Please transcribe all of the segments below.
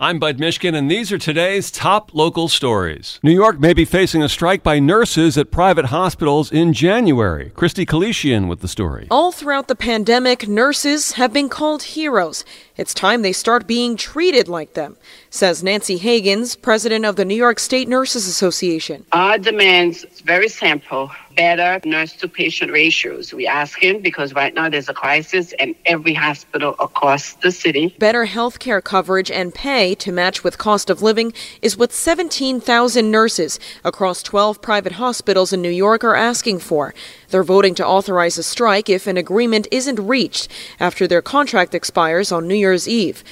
I'm Bud Mishkin, and these are today's top local stories. New York may be facing a strike by nurses at private hospitals in January. Christy Kalishian with the story. All throughout the pandemic, nurses have been called heroes. It's time they start being treated like them, says Nancy Hagans, president of the New York State Nurses Association. Our demands very simple better nurse to patient ratios. We asking because right now there's a crisis in every hospital across the city. Better health care coverage and pay to match with cost of living is what 17,000 nurses across 12 private hospitals in New York are asking for. They're voting to authorize a strike if an agreement isn't reached after their contract expires on New Year's Eve.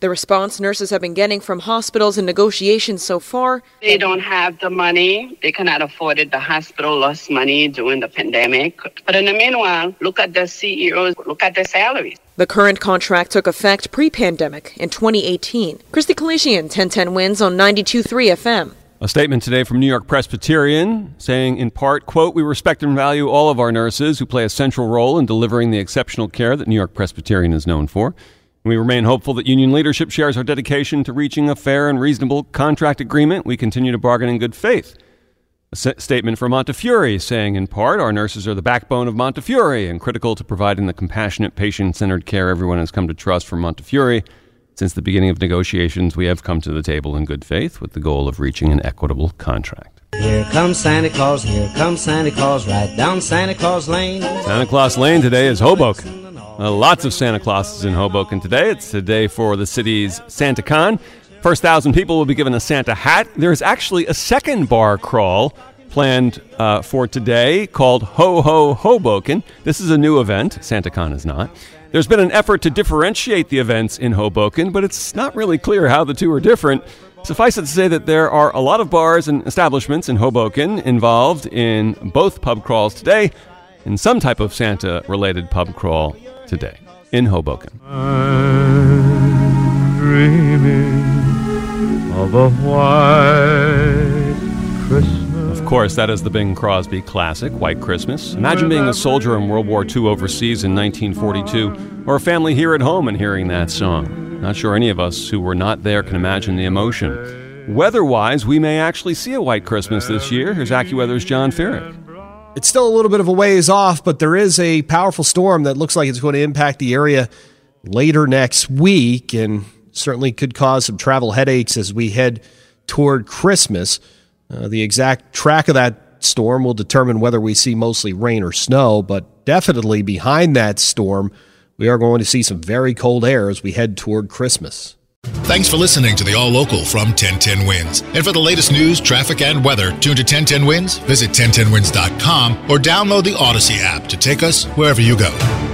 The response nurses have been getting from hospitals in negotiations so far. They don't have the money. They cannot afford it. The hospital lost money during the pandemic. But in the meanwhile, look at the CEOs, look at their salaries. The current contract took effect pre pandemic in 2018. Christy Kalishian, 1010 wins on 92.3 FM. A statement today from New York Presbyterian saying, in part, quote, We respect and value all of our nurses who play a central role in delivering the exceptional care that New York Presbyterian is known for. We remain hopeful that union leadership shares our dedication to reaching a fair and reasonable contract agreement. We continue to bargain in good faith. A statement from Montefiore saying, in part, our nurses are the backbone of Montefiore and critical to providing the compassionate, patient centered care everyone has come to trust from Montefiore. Since the beginning of negotiations, we have come to the table in good faith with the goal of reaching an equitable contract. Here comes Santa Claus, here comes Santa Claus, right down Santa Claus Lane. Santa Claus Lane today is Hoboken. Uh, lots of Santa Clauses in Hoboken today. It's the day for the city's Santa Con. First thousand people will be given a Santa hat. There is actually a second bar crawl planned uh, for today called Ho Ho Hoboken. This is a new event. Santa Con is not. There's been an effort to differentiate the events in Hoboken, but it's not really clear how the two are different. Suffice it to say that there are a lot of bars and establishments in Hoboken involved in both pub crawls today, in some type of Santa related pub crawl today in Hoboken. I'm dreaming of a white. Of course, that is the Bing Crosby classic, White Christmas. Imagine being a soldier in World War II overseas in 1942, or a family here at home and hearing that song. Not sure any of us who were not there can imagine the emotion. Weather wise, we may actually see a White Christmas this year. Here's AccuWeather's John Feerick. It's still a little bit of a ways off, but there is a powerful storm that looks like it's going to impact the area later next week and certainly could cause some travel headaches as we head toward Christmas. Uh, the exact track of that storm will determine whether we see mostly rain or snow, but definitely behind that storm, we are going to see some very cold air as we head toward Christmas. Thanks for listening to the All Local from 1010 Wins. And for the latest news, traffic, and weather, tune to 1010 Wins, visit 1010wins.com, or download the Audacy app to take us wherever you go.